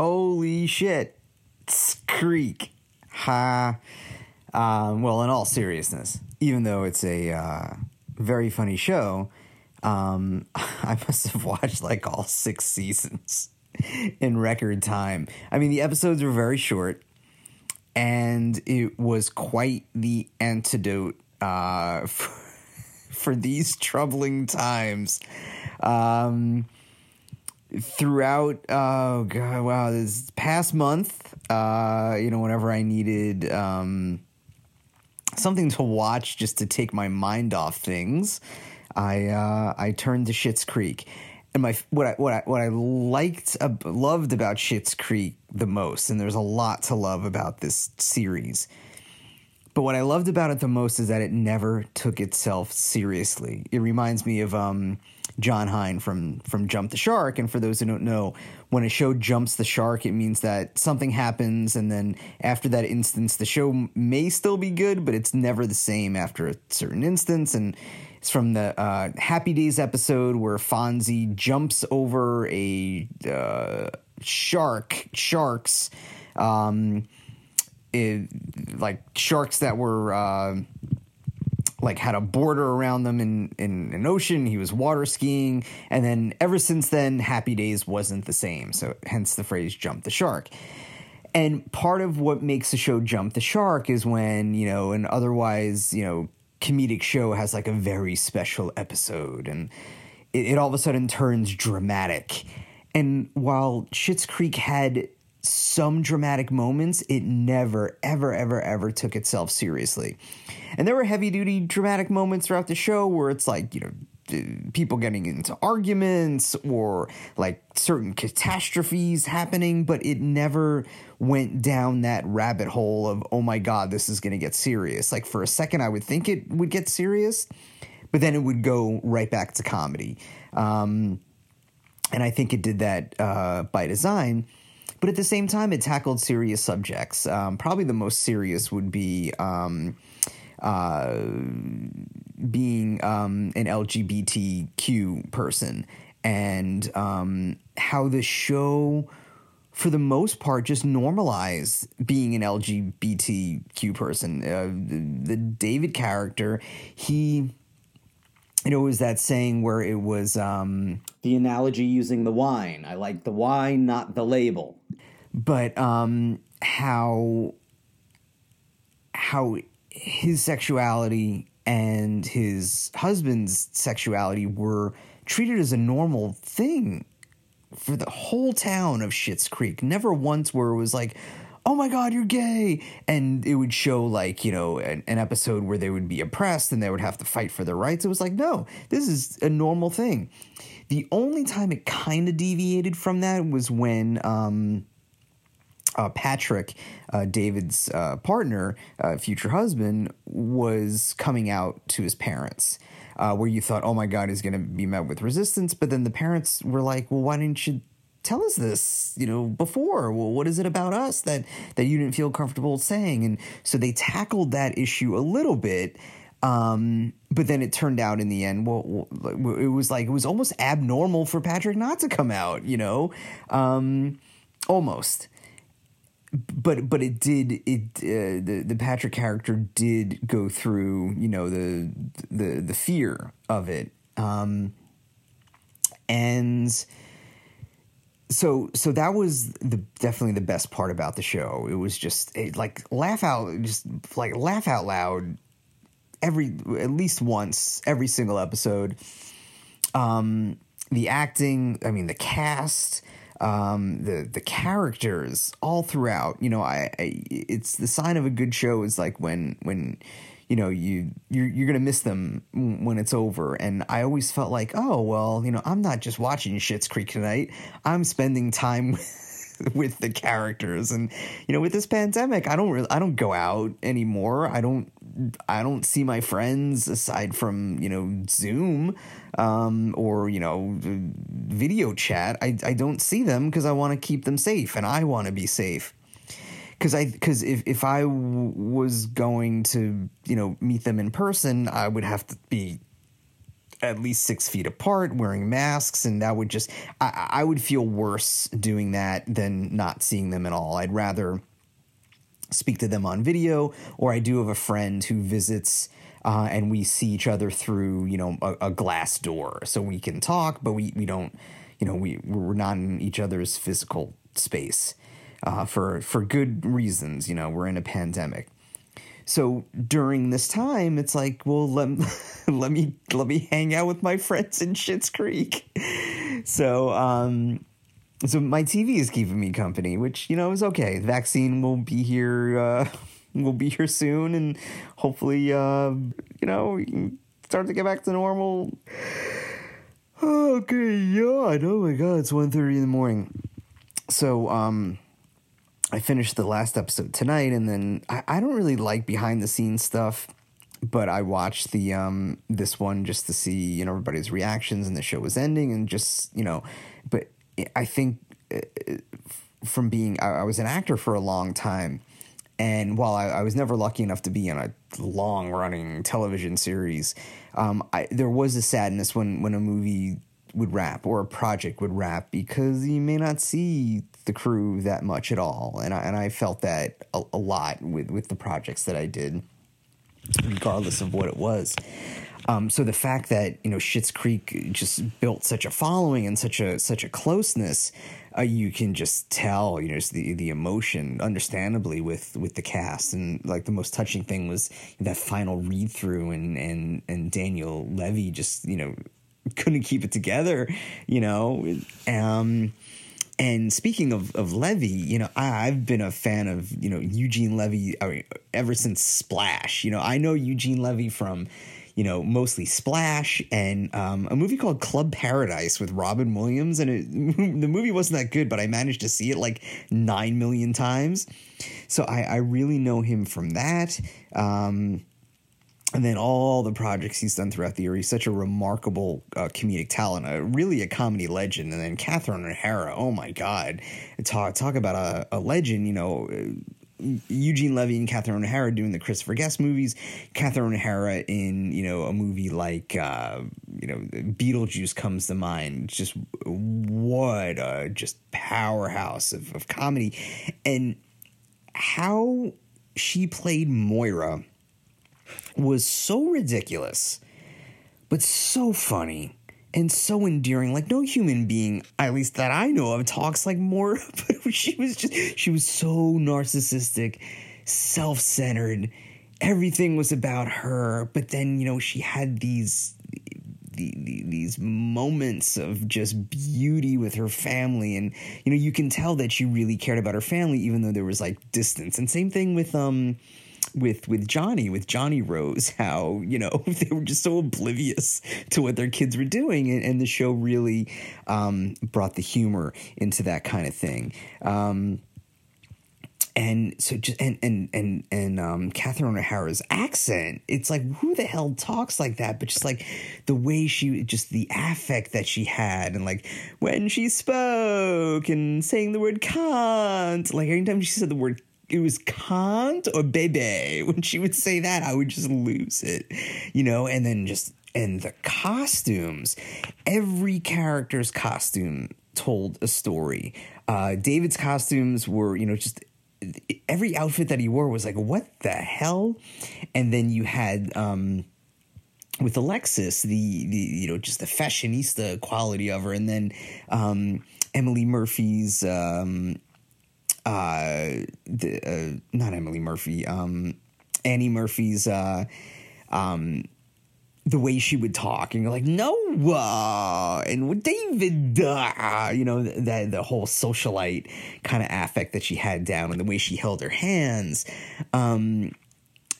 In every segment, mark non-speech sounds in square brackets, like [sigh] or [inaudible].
Holy shit. Creek. Ha. Um, well, in all seriousness, even though it's a uh, very funny show, um, [laughs] I must have watched like all six seasons [laughs] in record time. I mean, the episodes were very short, and it was quite the antidote uh, [laughs] for, for these troubling times. Um, throughout, oh god, wow, this past month, uh, you know, whenever I needed um, something to watch just to take my mind off things, I uh, I turned to Schitt's Creek. And my what I what I what I liked uh, loved about Schitt's Creek the most, and there's a lot to love about this series. But what I loved about it the most is that it never took itself seriously. It reminds me of um, Jon Hein from from Jump the Shark. And for those who don't know, when a show jumps the shark, it means that something happens, and then after that instance, the show may still be good, but it's never the same after a certain instance. And it's from the uh, Happy Days episode where Fonzie jumps over a uh, shark, sharks, um, it, like sharks that were. Uh, like had a border around them in, in an ocean. He was water skiing. And then ever since then, Happy Days wasn't the same. So hence the phrase jump the shark. And part of what makes the show jump the shark is when, you know, an otherwise, you know, comedic show has like a very special episode and it, it all of a sudden turns dramatic. And while Schitt's Creek had some dramatic moments, it never, ever, ever, ever took itself seriously. And there were heavy duty dramatic moments throughout the show where it's like, you know, people getting into arguments or like certain catastrophes happening, but it never went down that rabbit hole of, oh my God, this is going to get serious. Like for a second, I would think it would get serious, but then it would go right back to comedy. Um, and I think it did that uh, by design. But at the same time, it tackled serious subjects. Um, probably the most serious would be um, uh, being um, an LGBTQ person and um, how the show, for the most part, just normalized being an LGBTQ person. Uh, the, the David character, he you know, was that saying where it was um, the analogy using the wine. I like the wine, not the label. But um, how how his sexuality and his husband's sexuality were treated as a normal thing for the whole town of Schitt's Creek. Never once where it was like, oh my god you're gay! And it would show like you know an, an, episode where they would be oppressed and they would have to fight for their rights. It was like no this is a normal thing. The only time it kind of deviated from that was when um, uh, Patrick, uh, David's uh, partner, uh, future husband, was coming out to his parents. Uh, where you thought, oh my God, he's going to be met with resistance. But then the parents were like, well, why didn't you tell us this you know before well what is it about us that that you didn't feel comfortable saying and so they tackled that issue a little bit um, but then it turned out in the end well, it was like it was almost abnormal for patrick not to come out you know um, almost but but it did it uh, the the Patrick character did go through you know the the the fear of it um, and so so that was the definitely the best part about the show. It was just it, like laugh out, just like laugh out loud every at least once every single episode. Um, the acting, I mean, the cast, um, the the characters, all throughout. You know, I, I it's the sign of a good show is like when when you know you you're you're gonna miss them when it's over. And I always felt like, oh well, you know, I'm not just watching Schitt's Creek tonight. I'm spending time [laughs] with, [laughs] with the characters, and you know, with this pandemic, I don't really I don't go out anymore. I don't I don't see my friends aside from you know Zoom um, or you know video chat. I I don't see them because I want to keep them safe, and I want to be safe because I because if if I w- was going to you know meet them in person, I would have to be at least six feet apart, wearing masks, and that would just I, I would feel worse doing that than not seeing them at all. I'd rather speak to them on video, or I do have a friend who visits. Uh, and we see each other through, you know, a, a, glass door, so we can talk, but we, we don't, you know, we we're not in each other's physical space uh, for for good reasons. You know, we're in a pandemic, so during this time, it's like, well, let [laughs] let me let me hang out with my friends in Schitt's Creek. [laughs] So, um, so my TV is keeping me company, which you know is okay. The vaccine will be here. Uh, [laughs] will be here soon, and hopefully, uh, you know, start to get back to normal. [sighs] Okay, yawn. Oh my god, it's 1.30 in the morning. So, um, I finished the last episode tonight, and then I, I don't really like behind the scenes stuff, but I watched the um this one just to see you know everybody's reactions, and the show was ending, and just you know, but I think uh, from being I, I was an actor for a long time, and while I, I was never lucky enough to be in a long running television series, um, I, there was a sadness when when a movie would wrap or a project would wrap because you may not see the crew that much at all. And I, and I felt that a, a lot with, with the projects that I did, regardless of what it was. Um, so the fact that you know Schitt's Creek just built such a following and such a such a closeness, uh, you can just tell you know just the the emotion, understandably with with the cast and like the most touching thing was that final read through and and and Daniel Levy just you know couldn't keep it together, you know. Um, and speaking of, of Levy, you know, I, have been a fan of, you know, Eugene Levy I mean, ever since Splash. You know, I know Eugene Levy from, you know, mostly Splash and um, a movie called Club Paradise with Robin Williams. And it, [laughs] the movie wasn't that good, but I managed to see it like nine million times. So I, I really know him from that. Um, and then all the projects he's done throughout the year. He's such a remarkable uh, comedic talent, a, really a comedy legend. And then Catherine O'Hara, oh my God, talk talk about a, a legend. You know, Eugene Levy and Catherine O'Hara doing the Christopher Guest movies. Catherine O'Hara in you know a movie like uh, you know Beetlejuice comes to mind. Just what a just powerhouse of, of comedy, and how she played Moira was so ridiculous, but so funny and so endearing. Like no human being, at least that I know of, talks like Moira. But [laughs] she was just she was so narcissistic, self-centered. Everything was about her. But then you know she had these these moments of just beauty with her family and you know you can tell that she really cared about her family even though there was like distance and same thing with um with with Johnny with Johnny Rose [laughs] how you know [laughs] they were just so oblivious to what their kids were doing and, and the show really um, brought the humor into that kind of thing. Um, and so just and and and and um Catherine O'Hara's accent, it's like who the hell talks like that? But just like the way she just the affect that she had and like when she spoke and saying the word can't, like anytime she said the word it was can't or bebe. [laughs] When she would say that, I would just lose it, you know, and then just, and the costumes, every character's costume told a story. Uh, David's costumes were, you know, just every outfit that he wore was like, what the hell? And then you had, um, with Alexis, the, the you know just the fashionista quality of her, and then um, Emily Murphy's um, uh, the, uh, not Emily Murphy, um, Annie Murphy's, uh, um, the way she would talk and you're like Noah and David, uh, you know, that the whole socialite kind of affect that she had down and the way she held her hands. Um,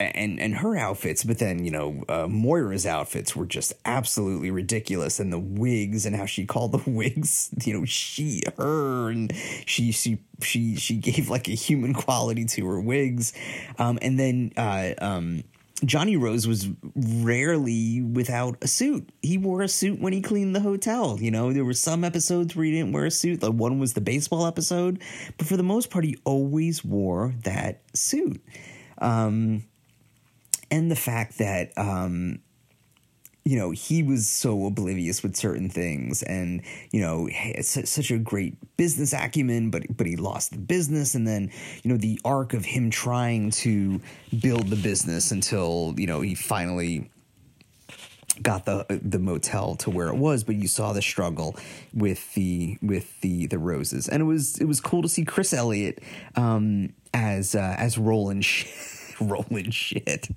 and and her outfits, but then you know uh, Moira's outfits were just absolutely ridiculous, and the wigs and how she called [laughs] the wigs, you know, she, her, and she she she she gave like a human quality to her wigs, um, and then uh, um, Johnny Rose was rarely without a suit. He wore a suit when he cleaned the hotel. You know, there were some episodes where he didn't wear a suit. Like one was the baseball episode, but for the most part, he always wore that suit. Um, and the fact that um, you know he was so oblivious with certain things and you know such a great business acumen but but he lost the business and then you know the arc of him trying to build the business until you know he finally got the the motel to where it was but you saw the struggle with the with the the roses. And it was it was cool to see Chris Elliott um as uh, as Roland [laughs] [laughs] Roland Schitt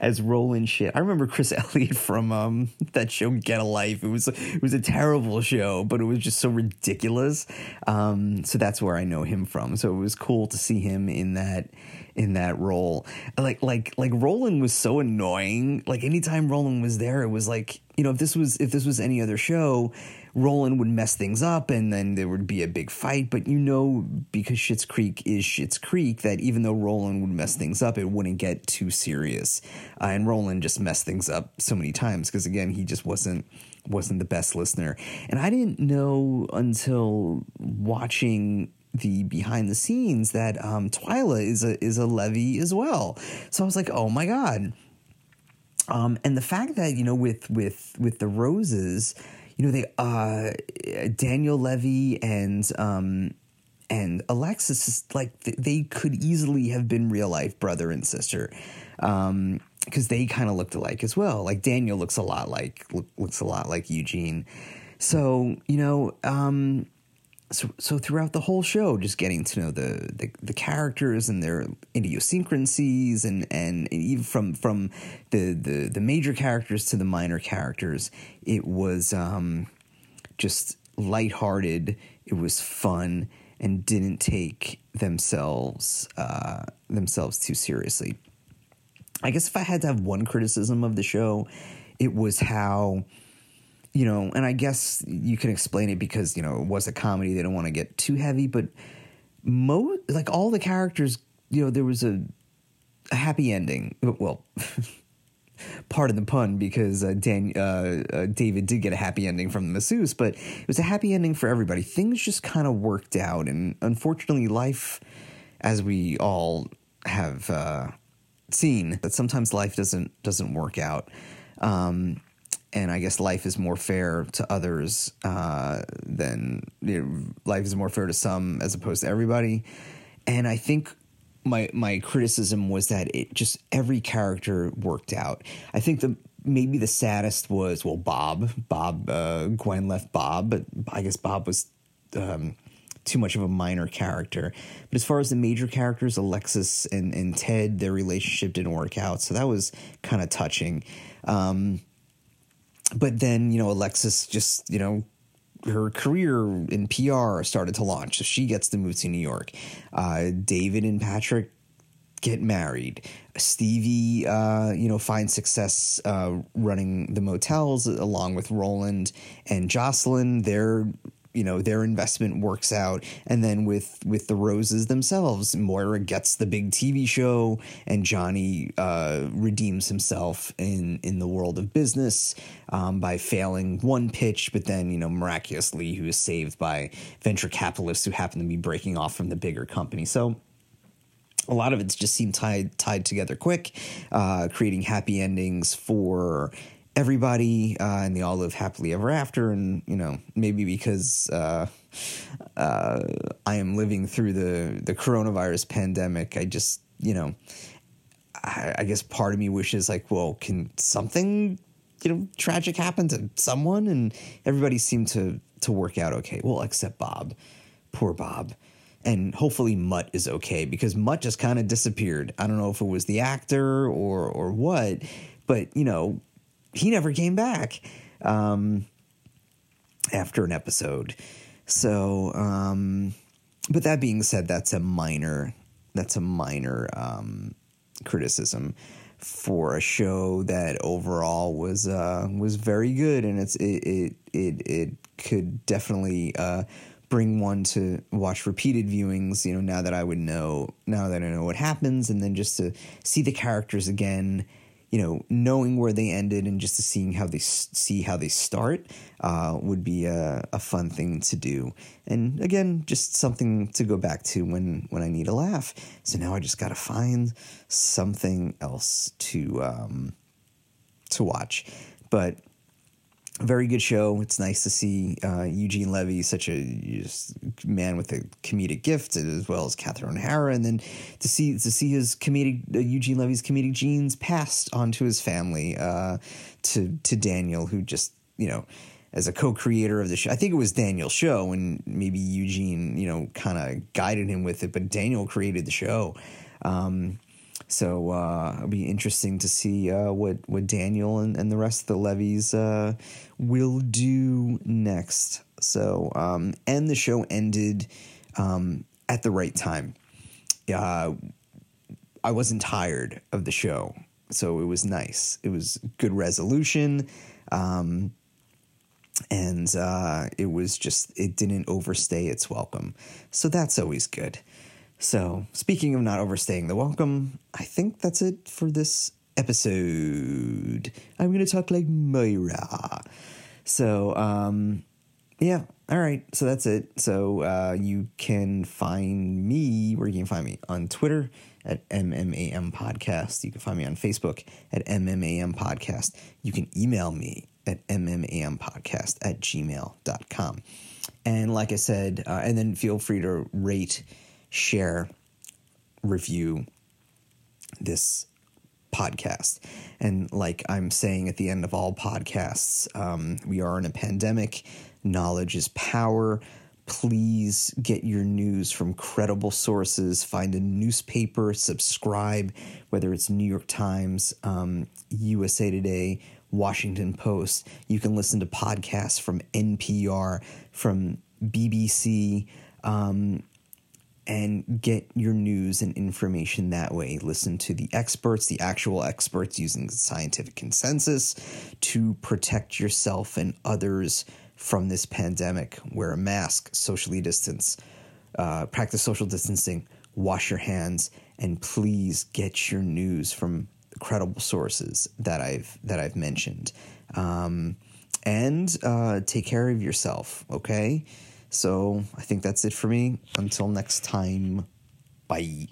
as Roland Schitt. I remember Chris [laughs] Elliott from um, that show Get a Life. It was it was a terrible show, but it was just so ridiculous. Um, so that's where I know him from. So it was cool to see him in that in that role. Like like like Roland was so annoying. Like anytime Roland was there, it was like you know if this was if this was any other show Roland would mess things up and then there would be a big fight. But you know, because Schitt's Creek is Schitt's Creek, that even though Roland would mess things up, it wouldn't get too serious. Uh, and Roland just messed things up so many times because again, he just wasn't wasn't the best listener. And I didn't know until watching the behind the scenes that um, Twyla is a is a Levy as well. So I was like, oh my god. Um, and the fact that you know with with with the roses you know they uh Daniel Levy and um and Alexis is like they could easily have been real life brother and sister um because they kind of looked alike as well like Daniel looks a lot like looks a lot like Eugene so you know um so so throughout the whole show, just getting to know the, the, the characters and their idiosyncrasies, and and even from from the, the the major characters to the minor characters, it was um, just lighthearted. It was fun and didn't take themselves uh, themselves too seriously. I guess if I had to have one criticism of the show, it was how you know, and I guess you can explain it because you know it was a comedy. They don't want to get too heavy, but mo like all the characters, you know, there was a, a happy ending. Well, [laughs] pardon the pun, because uh, Dan, uh, uh, David did get a happy ending from the masseuse, but it was a happy ending for everybody. Things just kind of worked out, and unfortunately, life, as we all have uh, seen, that sometimes life doesn't doesn't work out. Um, and I guess life is more fair to others uh, than you know, life is more fair to some as opposed to everybody. And I think my my criticism was that it just every character worked out. I think the maybe the saddest was well Bob Bob uh, Gwen left Bob, but I guess Bob was. Um, too much of a minor character. But as far as the major characters, Alexis and, and Ted, their relationship didn't work out. So that was kind of touching. Um, but then you know Alexis just you know her career in PR started to launch, so she gets to move to New York. Uh, David and Patrick get married. Stevie, uh, you know, finds success uh, running the motels along with Roland and Jocelyn. They're you know their investment works out. And then with with the roses themselves moira gets the big tv show and johnny uh, redeems himself in in the world of business um, by failing one pitch but then you know miraculously he was saved by venture capitalists who happen to be breaking off from the bigger company. So a lot of it just seemed tied tied together quick, uh, creating happy endings for everybody uh, and they all live happily ever after. And you know maybe because uh, uh, i am living through the the coronavirus pandemic i just you know I, I, guess part of me wishes like well can something you know tragic happen to someone? And everybody seemed to to work out okay. Well except bob. Poor bob. And hopefully Mutt is okay because Mutt just kind of disappeared. I don't know if it was the actor or or what, but you know, he never came back um, after an episode. So, um, but that being said, that's a minor that's a minor um, criticism for a show that overall was uh, was very good, and it's it it it, it could definitely uh, bring one to watch repeated viewings. You know, now that I would know now that I know what happens, and then just to see the characters again you know, knowing where they ended and just seeing how they see how they start uh, would be a, a, fun thing to do. And again, just something to go back to when when I need a laugh. So now I just got to find something else to um, to watch. but very good show. It's nice to see uh, Eugene Levy, such a man with a comedic gift, as well as Catherine O'Hara, and then to see to see his comedic uh, Eugene Levy's comedic genes passed on to his family, uh, to to Daniel, who just you know. As a co-creator of the show, I think it was Daniel's show, and maybe Eugene, you know, kind of guided him with it. But Daniel created the show, um, so uh, it'll be interesting to see uh, what what Daniel and, and the rest of the Levys uh, will do next. So um, and the show ended um, at the right time. Uh, I wasn't tired of the show, so it was nice. It was good resolution. Um, and uh, it was just it didn't overstay its welcome so that's always good so, speaking of not overstaying the welcome, I think that's it for this episode. I'm going to talk like Moira. So, um, yeah, all right. So that's it. So uh, you can find me where you can find me on Twitter at MMAM Podcast. You can find me on Facebook at MMAM Podcast. You can email me at MMAM Podcast at gmail.com. And like I said, uh, and then feel free to rate share, review this podcast. And like I'm saying at the end of all podcasts, um, we are in a pandemic. Knowledge is power. Please get your news from credible sources. Find a newspaper, subscribe, whether it's New York Times, um, USA Today, Washington Post. You can listen to podcasts from NPR, from BBC. Um, and get your news and information that way. Listen to the experts, the actual experts using scientific consensus to protect yourself and others from this pandemic. Wear a mask, socially distance, uh, practice social distancing, wash your hands, and please get your news from credible sources that I've that I've mentioned. Um, and uh, take care of yourself, okay? So I think that's it for me. Until next time, bye.